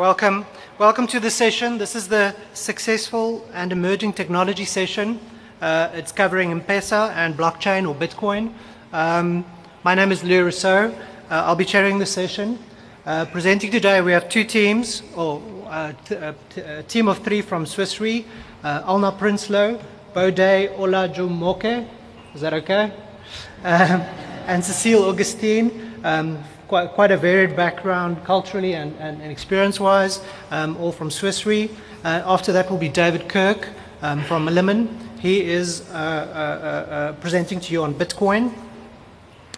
Welcome. Welcome to the session. This is the Successful and Emerging Technology session. Uh, it's covering M-Pesa and blockchain or Bitcoin. Um, my name is Lou Rousseau. Uh, I'll be chairing the session. Uh, presenting today, we have two teams, or uh, t- uh, t- a team of three from Swiss Re, uh, Alna Prinsloo, Bode Olajumoke, is that okay? Um, and Cecilia Augustine, um, quite, quite a varied background culturally and, and, and experience-wise, um, all from Swiss Re. Uh, after that will be David Kirk um, from Lemon. He is uh, uh, uh, uh, presenting to you on Bitcoin.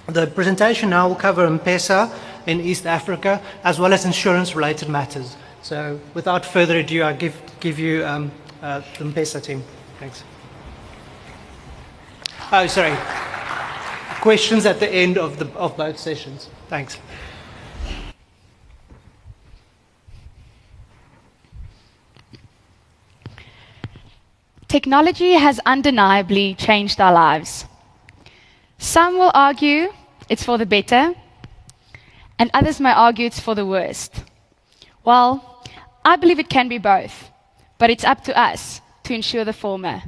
The presentation now will cover M-Pesa in East Africa, as well as insurance-related matters. So without further ado, I give, give you um, the M-Pesa team. Thanks. Oh, sorry. Questions at the end of, the, of both sessions. Thanks. Technology has undeniably changed our lives. Some will argue it's for the better, and others may argue it's for the worst. Well, I believe it can be both, but it's up to us to ensure the former.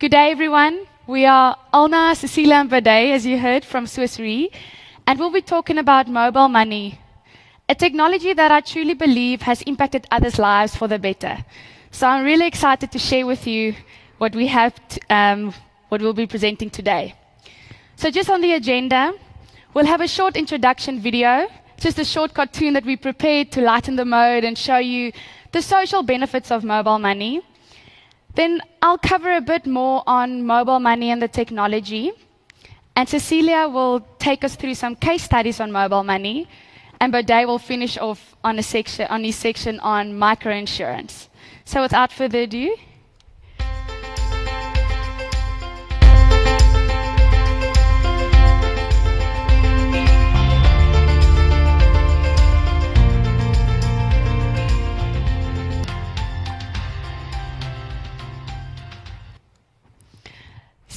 Good day, everyone. We are Alna, Cecilia, and Bode, as you heard from Swiss Re, and we'll be talking about mobile money, a technology that I truly believe has impacted others' lives for the better. So I'm really excited to share with you what we have, t- um, what we'll be presenting today. So just on the agenda, we'll have a short introduction video, just a short cartoon that we prepared to lighten the mode and show you the social benefits of mobile money. Then I'll cover a bit more on mobile money and the technology. And Cecilia will take us through some case studies on mobile money. And Bode will finish off on, a section, on his section on microinsurance. So without further ado,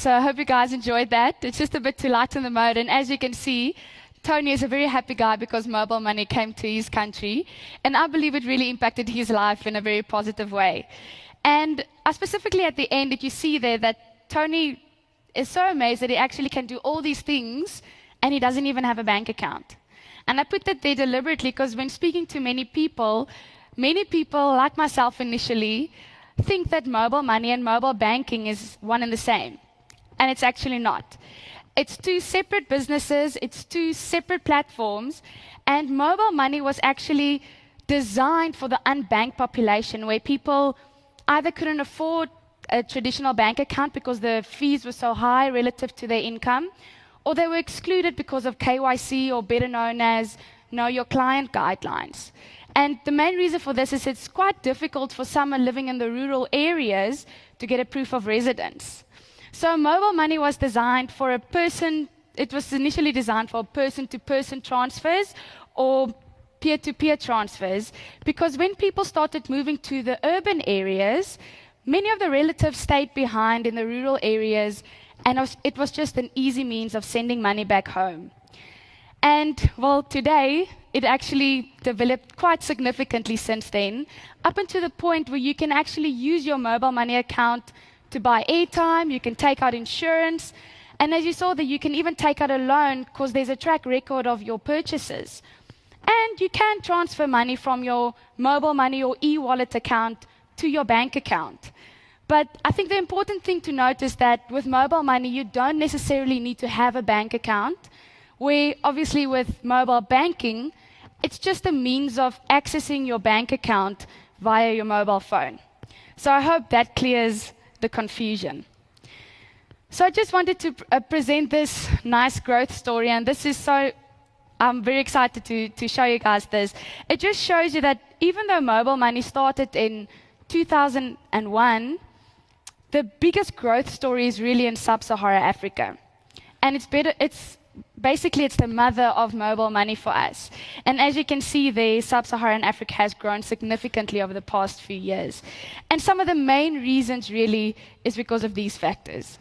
So I hope you guys enjoyed that. It's just a bit to lighten the mood. And as you can see, Tony is a very happy guy because mobile money came to his country. And I believe it really impacted his life in a very positive way. And specifically at the end, did you see there that Tony is so amazed that he actually can do all these things and he doesn't even have a bank account. And I put that there deliberately because when speaking to many people, many people, like myself initially, think that mobile money and mobile banking is one and the same. And it's actually not. It's two separate businesses, it's two separate platforms, and mobile money was actually designed for the unbanked population where people either couldn't afford a traditional bank account because the fees were so high relative to their income, or they were excluded because of KYC or better known as Know Your Client guidelines. And the main reason for this is it's quite difficult for someone living in the rural areas to get a proof of residence. So mobile money was designed for a person, it was initially designed for person to person transfers or peer to peer transfers because when people started moving to the urban areas, many of the relatives stayed behind in the rural areas and it was just an easy means of sending money back home. And well, today it actually developed quite significantly since then, up until the point where you can actually use your mobile money account to buy airtime, you can take out insurance, and as you saw that you can even take out a loan because there's a track record of your purchases. And you can transfer money from your mobile money or e-wallet account to your bank account. But I think the important thing to note is that with mobile money, you don't necessarily need to have a bank account. Where obviously with mobile banking, it's just a means of accessing your bank account via your mobile phone. So I hope that clears the confusion. So I just wanted to uh, present this nice growth story, and this is so. I'm very excited to, to show you guys this. It just shows you that even though mobile money started in 2001, the biggest growth story is really in sub-Saharan Africa, and it's better. It's basically it's the mother of mobile money for us. And as you can see there, sub-Saharan Africa has grown significantly over the past few years. And some of the main reasons really is because of these factors.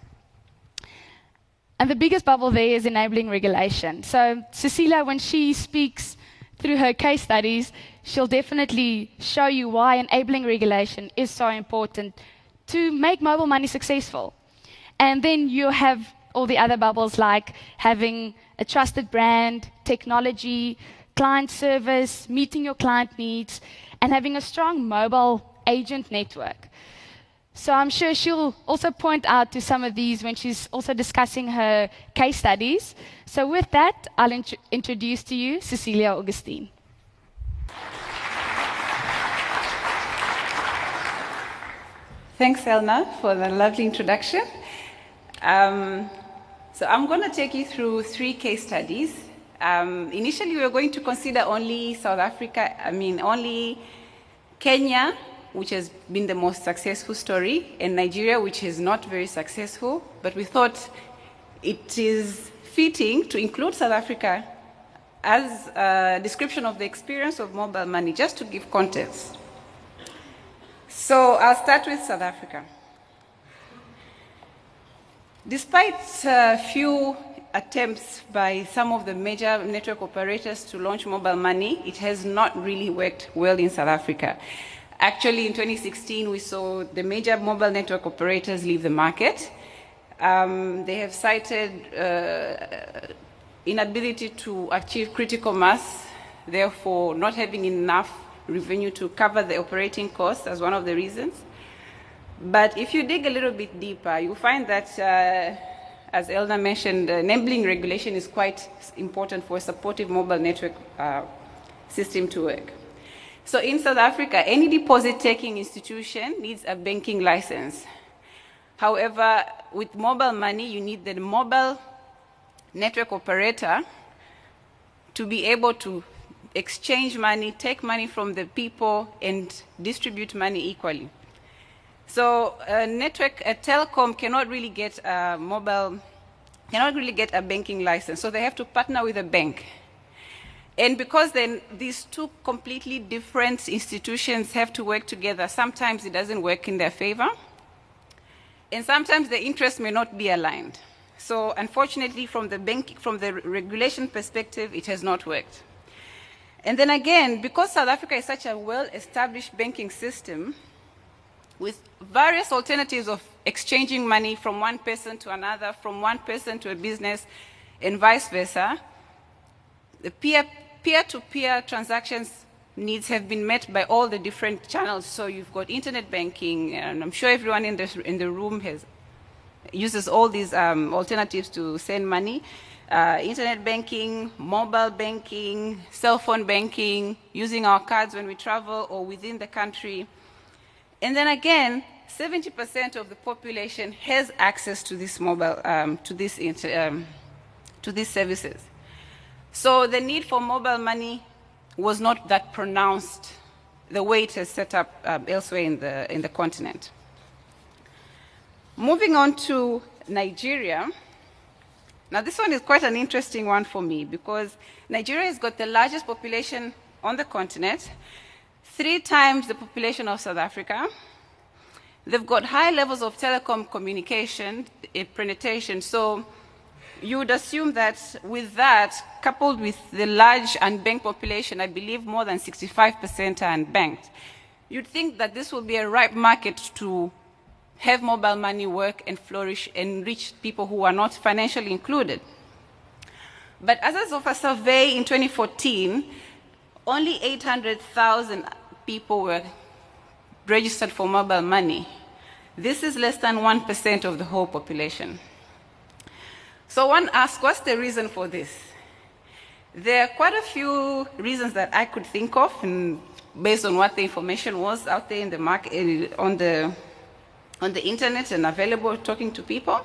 And the biggest bubble there is enabling regulation. So Cecilia, when she speaks through her case studies, she'll definitely show you why enabling regulation is so important to make mobile money successful. And then you have all the other bubbles like having a trusted brand, technology, client service, meeting your client needs, and having a strong mobile agent network. So I'm sure she'll also point out to some of these when she's also discussing her case studies. So with that, I'll int- introduce to you Cecilia Augustine. Thanks, Alna, for the lovely introduction. Um, so I'm going to take you through three case studies. Um, initially, we were going to consider only South Africa, I mean, only Kenya, which has been the most successful story, and Nigeria, which is not very successful. But we thought it is fitting to include South Africa as a description of the experience of mobile money, just to give context. So I'll start with South Africa. Despite few attempts by some of the major network operators to launch mobile money, it has not really worked well in South Africa. Actually, in 2016, we saw the major mobile network operators leave the market. Um, they have cited uh, inability to achieve critical mass, therefore, not having enough revenue to cover the operating costs as one of the reasons. But if you dig a little bit deeper, you find that, uh, as Alna mentioned, enabling regulation is quite important for a supportive mobile network uh, system to work. So in South Africa, any deposit taking institution needs a banking license. However, with mobile money, you need the mobile network operator to be able to exchange money, take money from the people, and distribute money equally. So a network, a telecom cannot really get a mobile, cannot really get a banking license. So they have to partner with a bank. And because then these two completely different institutions have to work together, sometimes it doesn't work in their favor. And sometimes the interests may not be aligned. So unfortunately, from the, bank, from the regulation perspective, it has not worked. And then again, because South Africa is such a well-established banking system, with various alternatives of exchanging money from one person to another, from one person to a business, and vice versa, the peer, peer-to-peer transactions needs have been met by all the different channels. So you've got internet banking, and I'm sure everyone in, this, in the room has uses all these um, alternatives to send money. Uh, internet banking, mobile banking, cell phone banking, using our cards when we travel or within the country. And then again, 70% of the population has access to this mobile, um, to, this um, to these services. So the need for mobile money was not that pronounced the way it is set up um, elsewhere in the, in the continent. Moving on to Nigeria. Now, this one is quite an interesting one for me because Nigeria has got the largest population on the continent, three times the population of South Africa. They've got high levels of telecom communication eh, penetration. So you would assume that with that, coupled with the large unbanked population, I believe more than 65% are unbanked, you'd think that this will be a ripe market to have mobile money work and flourish and reach people who are not financially included. But as of a survey in 2014, only 800,000 people were registered for mobile money. This is less than 1% of the whole population. So one asks, what's the reason for this? There are quite a few reasons that I could think of, and based on what the information was out there in the market, on the, on the internet and available talking to people.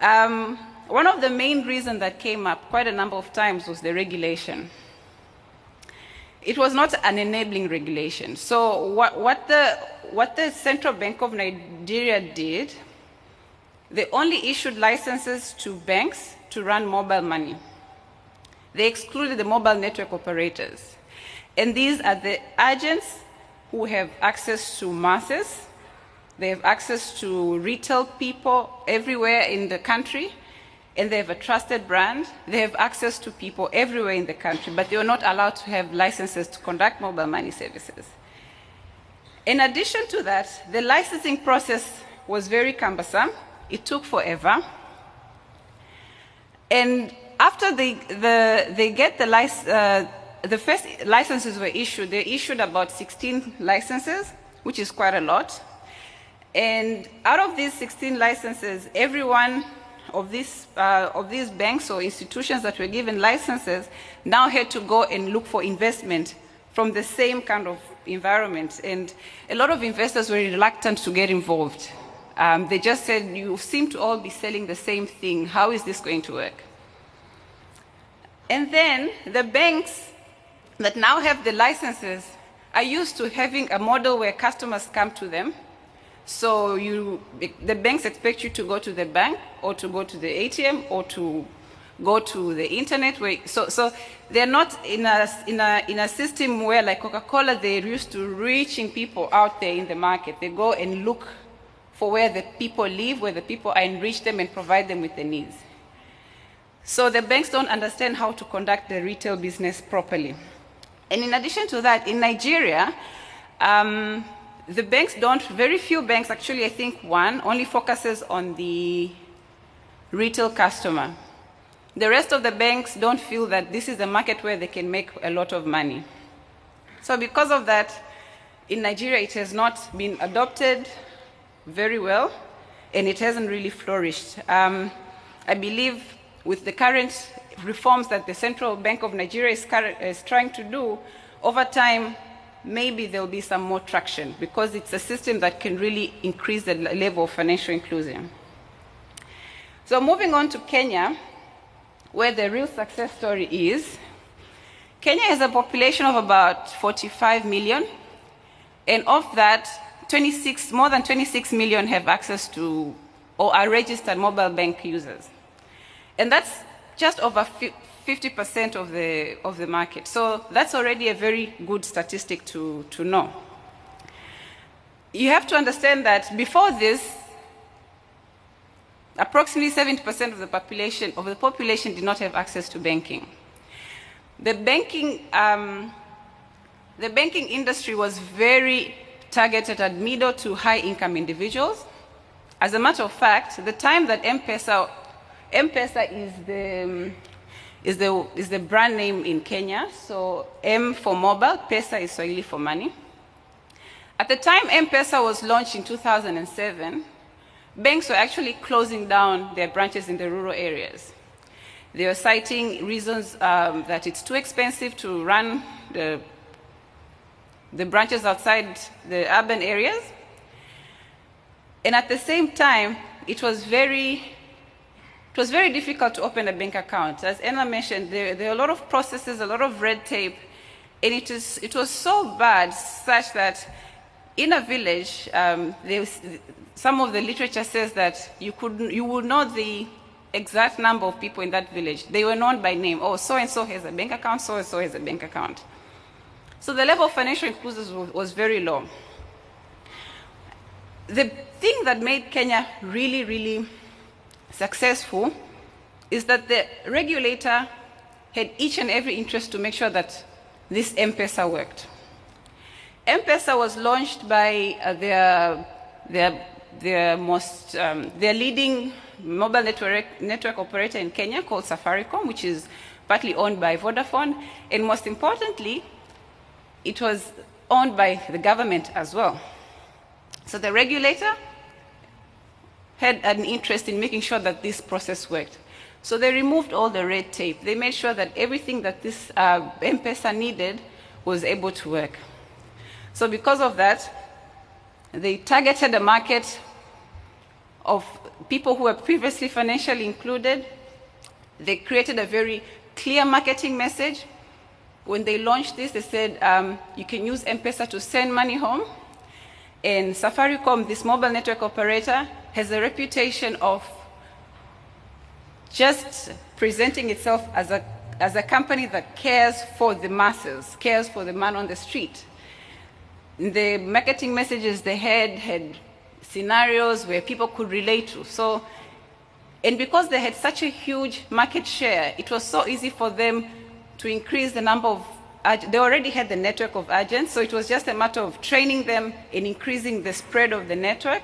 Um, one of the main reasons that came up quite a number of times was the regulation. It was not an enabling regulation. So what, what, the, what the Central Bank of Nigeria did, they only issued licenses to banks to run mobile money. They excluded the mobile network operators. And these are the agents who have access to masses, they have access to retail people everywhere in the country, and they have a trusted brand. They have access to people everywhere in the country, but they are not allowed to have licenses to conduct mobile money services. In addition to that, the licensing process was very cumbersome. It took forever. And after they, the, they get the license, uh, the first licenses were issued, they issued about 16 licenses, which is quite a lot. And out of these 16 licenses, everyone of these, uh, of these banks or institutions that were given licenses now had to go and look for investment from the same kind of environment. And a lot of investors were reluctant to get involved. Um, they just said, You seem to all be selling the same thing. How is this going to work? And then the banks that now have the licenses are used to having a model where customers come to them. So you, the banks expect you to go to the bank or to go to the ATM or to go to the internet. Where, so, so they're not in a, in, a, in a system where, like Coca-Cola, they're used to reaching people out there in the market. They go and look for where the people live, where the people are, and reach them and provide them with the needs. So the banks don't understand how to conduct the retail business properly. And in addition to that, in Nigeria, um, the banks don't, very few banks, actually, I think one, only focuses on the retail customer. The rest of the banks don't feel that this is a market where they can make a lot of money. So, because of that, in Nigeria, it has not been adopted very well and it hasn't really flourished. Um, I believe with the current reforms that the Central Bank of Nigeria is, is trying to do, over time, maybe there'll be some more traction because it's a system that can really increase the level of financial inclusion. So, moving on to Kenya, where the real success story is. Kenya has a population of about 45 million, and of that, 26, more than 26 million have access to or are registered mobile bank users. And that's just over 50% of the, of the market. So that's already a very good statistic to, to know. You have to understand that before this, approximately 70% of the population of the population did not have access to banking. The banking, um, the banking industry was very targeted at middle to high income individuals. As a matter of fact, the time that M-Pesa, M-Pesa is the, um, is, the, is the brand name in Kenya. So M for mobile, Pesa is Swahili for money. At the time M-Pesa was launched in 2007, banks were actually closing down their branches in the rural areas. They were citing reasons um, that it's too expensive to run the, the branches outside the urban areas. And at the same time, it was very, it was very difficult to open a bank account. As Anna mentioned, there, there are a lot of processes, a lot of red tape, and it, was so bad such that in a village, um, was, some of the literature says that you, could, you would know the exact number of people in that village. They were known by name. Oh, so and so has a bank account, so and so has a bank account. So the level of financial inclusion was very low. The thing that made Kenya really, really successful is that the regulator had each and every interest to make sure that this M-Pesa worked. M-Pesa was launched by uh, their, their, their, most, um, their leading mobile network, network operator in Kenya called Safaricom, which is partly owned by Vodafone. And most importantly, it was owned by the government as well. So the regulator had an interest in making sure that this process worked. So they removed all the red tape. They made sure that everything that this uh, M-Pesa needed was able to work. So because of that, they targeted a market of people who were previously financially included. They created a very clear marketing message. When they launched this, they said um, you can use M-Pesa to send money home. And Safaricom, this mobile network operator, has a reputation of just presenting itself as a, as a company that cares for the masses, cares for the man on the street the marketing messages they had had scenarios where people could relate to. So And because they had such a huge market share, it was so easy for them to increase the number of they already had the network of agents, so it was just a matter of training them and increasing the spread of the network.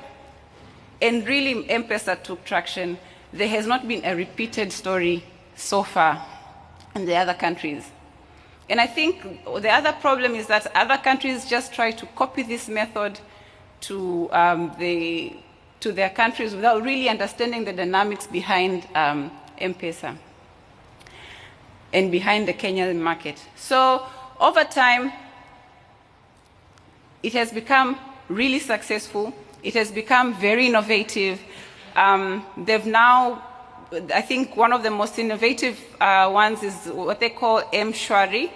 And really, M-Pesa took traction. There has not been a repeated story so far in the other countries. And I think the other problem is that other countries just try to copy this method to, um, the, to their countries without really understanding the dynamics behind um, M-Pesa and behind the Kenyan market. So over time, it has become really successful. It has become very innovative. Um, they've now, I think one of the most innovative uh, ones is what they call M-Shwari,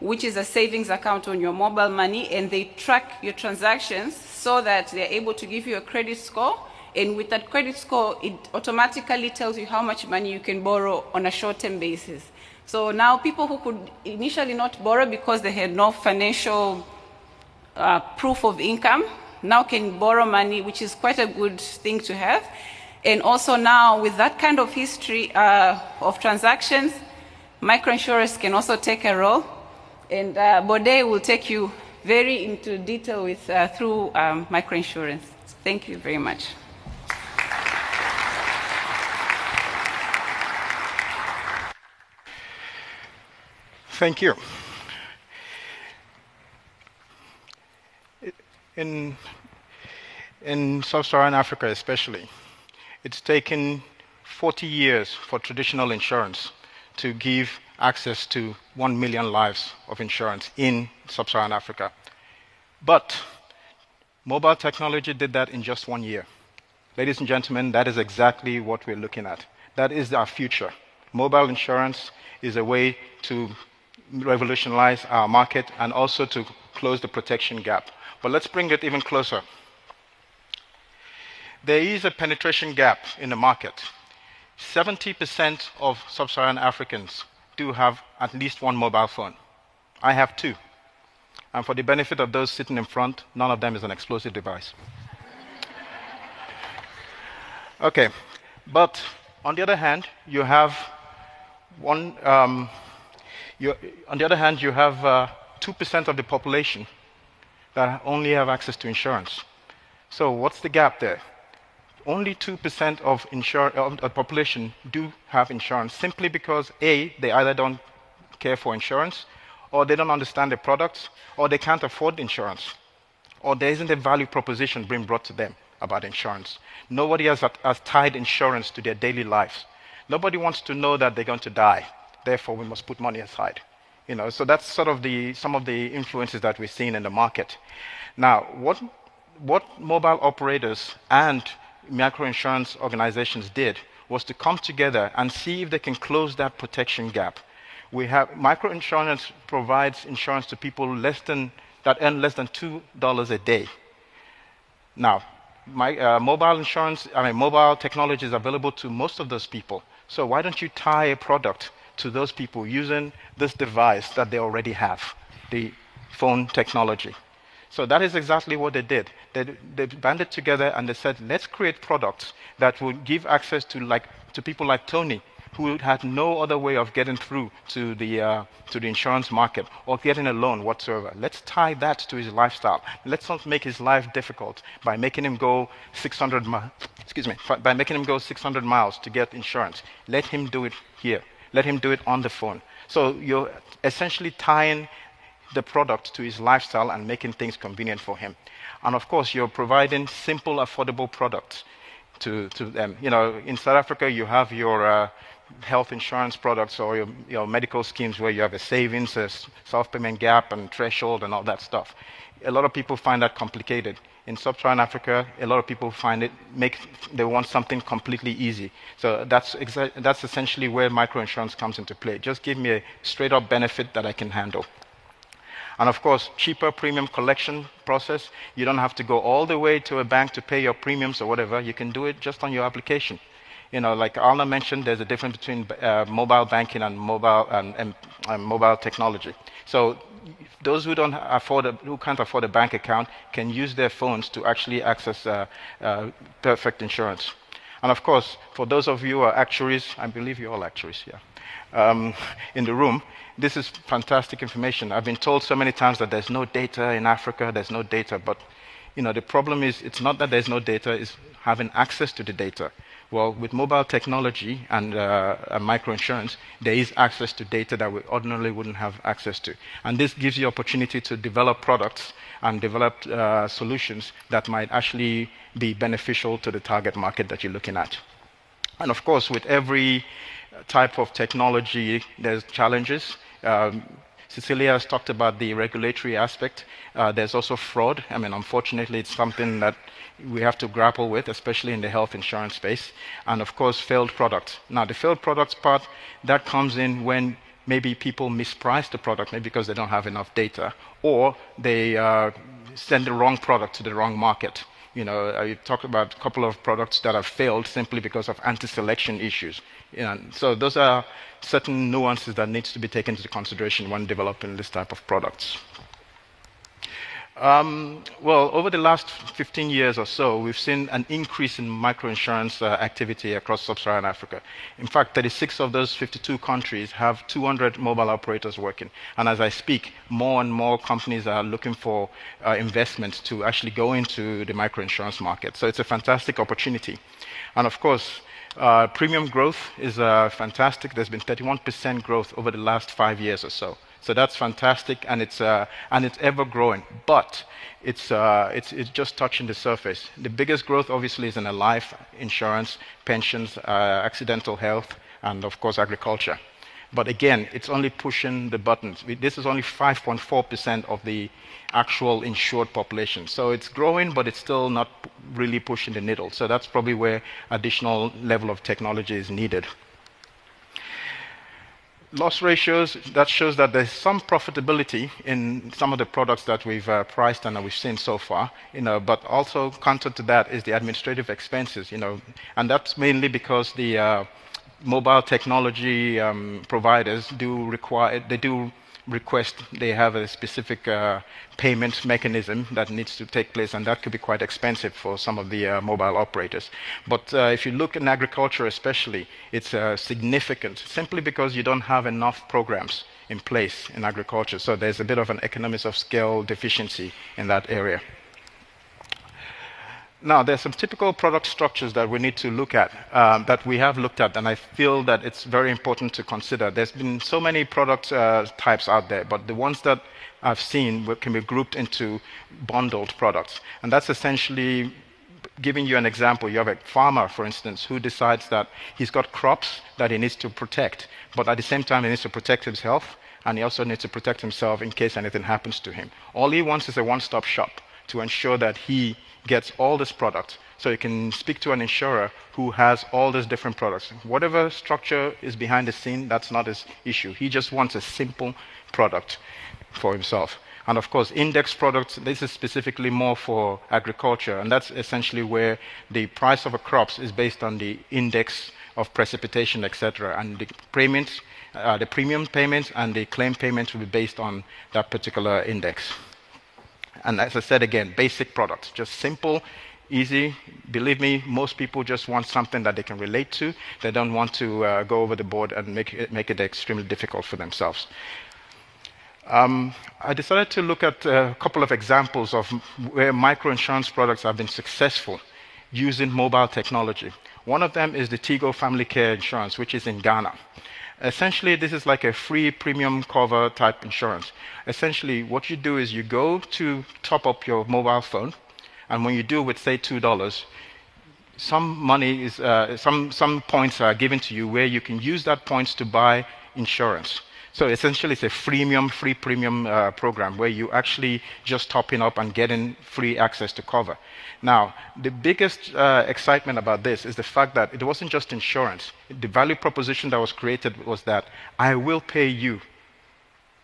which is a savings account on your mobile money, and they track your transactions so that they're able to give you a credit score. And with that credit score, it automatically tells you how much money you can borrow on a short-term basis. So now people who could initially not borrow because they had no financial uh, proof of income now can borrow money, which is quite a good thing to have. And also now with that kind of history uh, of transactions, microinsurers can also take a role. And uh, Bode will take you very into detail with, uh, through um, microinsurance. Thank you very much. Thank you. In, in sub-Saharan Africa especially, it's taken 40 years for traditional insurance to give access to 1 million lives of insurance in sub-Saharan Africa. But mobile technology did that in just one year. Ladies and gentlemen, that is exactly what we're looking at. That is our future. Mobile insurance is a way to revolutionize our market and also to close the protection gap. But let's bring it even closer. There is a penetration gap in the market. 70% of sub Saharan Africans do have at least one mobile phone. I have two. And for the benefit of those sitting in front, none of them is an explosive device. okay, but on the other hand, you have one. Um, you, on the other hand, you have uh, 2% of the population that only have access to insurance. So, what's the gap there? Only 2% of, of the population do have insurance simply because A, they either don't care for insurance, or they don't understand the products, or they can't afford insurance, or there isn't a value proposition being brought to them about insurance. Nobody has, has tied insurance to their daily lives. Nobody wants to know that they're going to die therefore we must put money aside. You know, so that's sort of the, some of the influences that we're seeing in the market. Now, what, what mobile operators and microinsurance organizations did was to come together and see if they can close that protection gap. We have microinsurance provides insurance to people less than that earn less than two dollars a day. Now, my, uh, mobile insurance, I mean, mobile technology is available to most of those people. So why don't you tie a product to those people using this device that they already have, the phone technology. So that is exactly what they did. They, they banded together and they said, let's create products that would give access to, like, to people like Tony, who had no other way of getting through to the, uh, to the insurance market or getting a loan whatsoever. Let's tie that to his lifestyle. Let's not make his life difficult by making him go 600 mi- excuse me, by making him go 600 miles to get insurance. Let him do it here. Let him do it on the phone. So you're essentially tying the product to his lifestyle and making things convenient for him. And of course, you're providing simple, affordable products to, to them. You know, in South Africa, you have your uh, health insurance products or your, your, medical schemes where you have a savings, a self-payment gap, and threshold, and all that stuff. A lot of people find that complicated in sub-Saharan Africa, a lot of people find it make they want something completely easy. So that's that's essentially where microinsurance comes into play. Just give me a straight-up benefit that I can handle. And of course, cheaper premium collection process. You don't have to go all the way to a bank to pay your premiums or whatever. You can do it just on your application. You know, like Alna mentioned, there's a difference between uh, mobile banking and mobile and, and mobile technology. So those who don't afford a, who can't afford a bank account can use their phones to actually access uh, uh, perfect insurance. And of course, for those of you who are actuaries, I believe you're all actuaries, yeah, um, in the room, this is fantastic information. I've been told so many times that there's no data in Africa, there's no data, but you know, the problem is it's not that there's no data, it's having access to the data. Well, with mobile technology and uh, microinsurance, there is access to data that we ordinarily wouldn't have access to. And this gives you opportunity to develop products and develop uh, solutions that might actually be beneficial to the target market that you're looking at. And of course, with every type of technology, there's challenges. Um, Cecilia has talked about the regulatory aspect. Uh, there's also fraud. I mean, unfortunately, it's something that we have to grapple with, especially in the health insurance space. And of course, failed products. Now, the failed products part, that comes in when maybe people misprice the product, maybe because they don't have enough data, or they uh, send the wrong product to the wrong market. You know, I talked about a couple of products that have failed simply because of anti-selection issues. Know, so those are certain nuances that needs to be taken into consideration when developing this type of products. Um, well, over the last 15 years or so, we've seen an increase in microinsurance uh, activity across sub-Saharan Africa. In fact, 36 of those 52 countries have 200 mobile operators working. And as I speak, more and more companies are looking for uh, investment to actually go into the microinsurance market. So it's a fantastic opportunity. And of course, uh, premium growth is uh, fantastic. There's been 31% growth over the last five years or so. So that's fantastic, and it's, uh, and it's ever growing. But it's, uh, it's, it's just touching the surface. The biggest growth, obviously, is in life insurance, pensions, uh, accidental health, and of course, agriculture. But again, it's only pushing the buttons. This is only 5.4% of the actual insured population. So it's growing, but it's still not really pushing the needle. So that's probably where additional level of technology is needed loss ratios, that shows that there's some profitability in some of the products that we've uh, priced and that we've seen so far, you know, but also counter to that is the administrative expenses, you know, and that's mainly because the uh, mobile technology um, providers do require, they do request, they have a specific uh, payment mechanism that needs to take place, and that could be quite expensive for some of the uh, mobile operators. But uh, if you look in agriculture, especially, it's uh, significant simply because you don't have enough programs in place in agriculture. So there's a bit of an economies of scale deficiency in that area. Now, there's some typical product structures that we need to look at, um, that we have looked at, and I feel that it's very important to consider. There's been so many product uh, types out there, but the ones that I've seen can be grouped into bundled products. And that's essentially giving you an example. You have a farmer, for instance, who decides that he's got crops that he needs to protect, but at the same time, he needs to protect his health, and he also needs to protect himself in case anything happens to him. All he wants is a one stop shop to ensure that he gets all this product. So you can speak to an insurer who has all these different products. Whatever structure is behind the scene, that's not his issue. He just wants a simple product for himself. And of course, index products, this is specifically more for agriculture, and that's essentially where the price of a crop is based on the index of precipitation, etc. And the payments, uh, the premium payments and the claim payments will be based on that particular index. And as I said again, basic products, just simple, easy. Believe me, most people just want something that they can relate to. They don't want to uh, go over the board and make it, make it extremely difficult for themselves. Um, I decided to look at a couple of examples of where microinsurance products have been successful using mobile technology. One of them is the Tigo Family Care Insurance, which is in Ghana. Essentially, this is like a free premium cover type insurance. Essentially, what you do is you go to top up your mobile phone, and when you do with, say, $2, some money is, uh, some, some points are given to you where you can use that points to buy insurance. So essentially, it's a freemium, free premium uh, program where you actually just topping up and getting free access to cover. Now, the biggest uh, excitement about this is the fact that it wasn't just insurance. The value proposition that was created was that I will pay you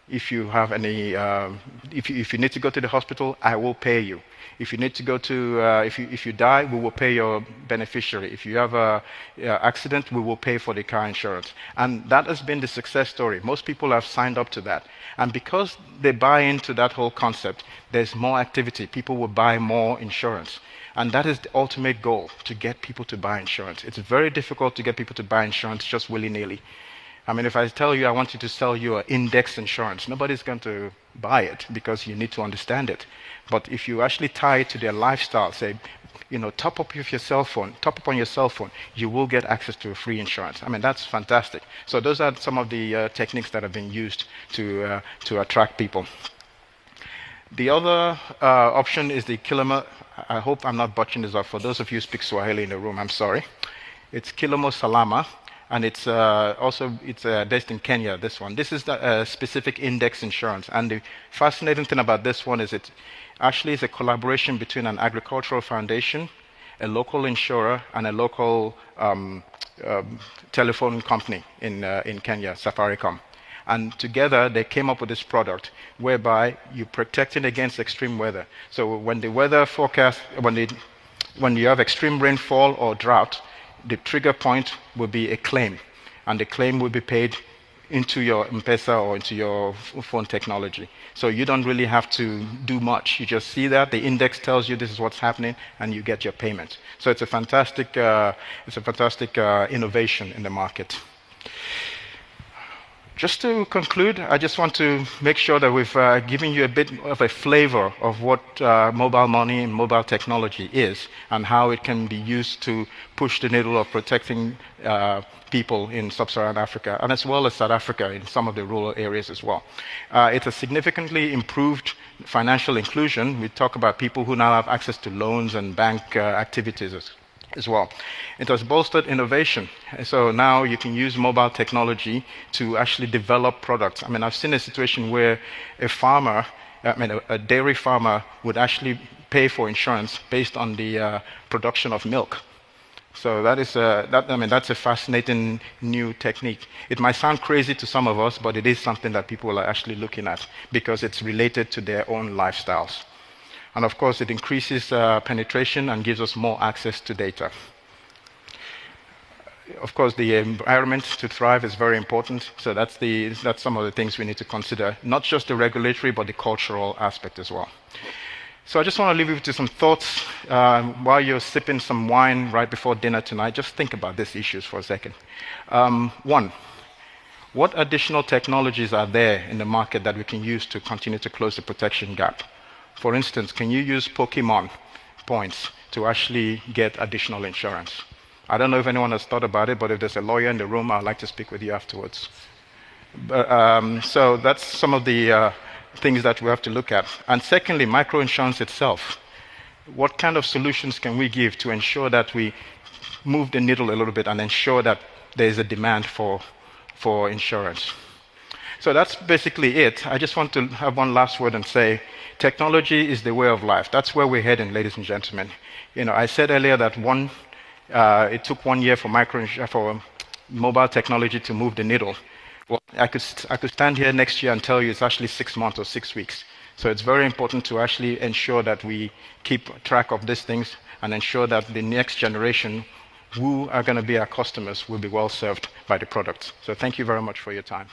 if you have any, um, if, you, if you need to go to the hospital, I will pay you. If you need to go to, uh, if, you, if you die, we will pay your beneficiary. If you have an accident, we will pay for the car insurance. And that has been the success story. Most people have signed up to that. And because they buy into that whole concept, there's more activity. People will buy more insurance. And that is the ultimate goal, to get people to buy insurance. It's very difficult to get people to buy insurance just willy-nilly. I mean, if I tell you I want you to sell you an index insurance, nobody's going to buy it because you need to understand it. But if you actually tie it to their lifestyle, say, you know, top up with your cell phone, top up on your cell phone, you will get access to a free insurance. I mean, that's fantastic. So those are some of the uh, techniques that have been used to, uh, to attract people. The other uh, option is the Kilimo. I hope I'm not butchering this up. For those of you who speak Swahili in the room, I'm sorry. It's Kilimo Salama and it's uh, also it's uh, based in Kenya. This one. This is the uh, specific index insurance, and the fascinating thing about this one is it actually is a collaboration between an agricultural foundation, a local insurer, and a local um, um, telephone company in uh, in Kenya, Safaricom. And together they came up with this product whereby you're protecting against extreme weather. So when the weather forecast, when, the, when you have extreme rainfall or drought, the trigger point will be a claim, and the claim will be paid into your M-Pesa or into your phone technology. So you don't really have to do much. You just see that the index tells you this is what's happening, and you get your payment. So it's a fantastic, uh, it's a fantastic uh, innovation in the market. Just to conclude, I just want to make sure that we've uh, given you a bit of a flavor of what uh, mobile money and mobile technology is and how it can be used to push the needle of protecting uh, people in sub-Saharan Africa and as well as South Africa in some of the rural areas as well. Uh, it's a significantly improved financial inclusion. We talk about people who now have access to loans and bank uh, activities as well. It has bolstered innovation. So now you can use mobile technology to actually develop products. I mean, I've seen a situation where a farmer, I mean, a, a dairy farmer would actually pay for insurance based on the uh, production of milk. So that is a, that, I mean, that's a fascinating new technique. It might sound crazy to some of us, but it is something that people are actually looking at because it's related to their own lifestyles. And of course, it increases uh, penetration and gives us more access to data. Of course, the environment to thrive is very important. So that's, the, that's some of the things we need to consider, not just the regulatory, but the cultural aspect as well. So I just want to leave you with some thoughts uh, while you're sipping some wine right before dinner tonight. Just think about these issues for a second. Um, one, what additional technologies are there in the market that we can use to continue to close the protection gap? For instance, can you use Pokemon points to actually get additional insurance? I don't know if anyone has thought about it, but if there's a lawyer in the room, I'd like to speak with you afterwards. But, um, so that's some of the uh, things that we have to look at. And secondly, microinsurance itself. What kind of solutions can we give to ensure that we move the needle a little bit and ensure that there is a demand for, for insurance? So that's basically it. I just want to have one last word and say technology is the way of life. That's where we're heading, ladies and gentlemen. You know, I said earlier that one, uh, it took one year for, micro, for mobile technology to move the needle. Well, I could, I could stand here next year and tell you it's actually six months or six weeks. So it's very important to actually ensure that we keep track of these things and ensure that the next generation who are going to be our customers will be well served by the products. So thank you very much for your time.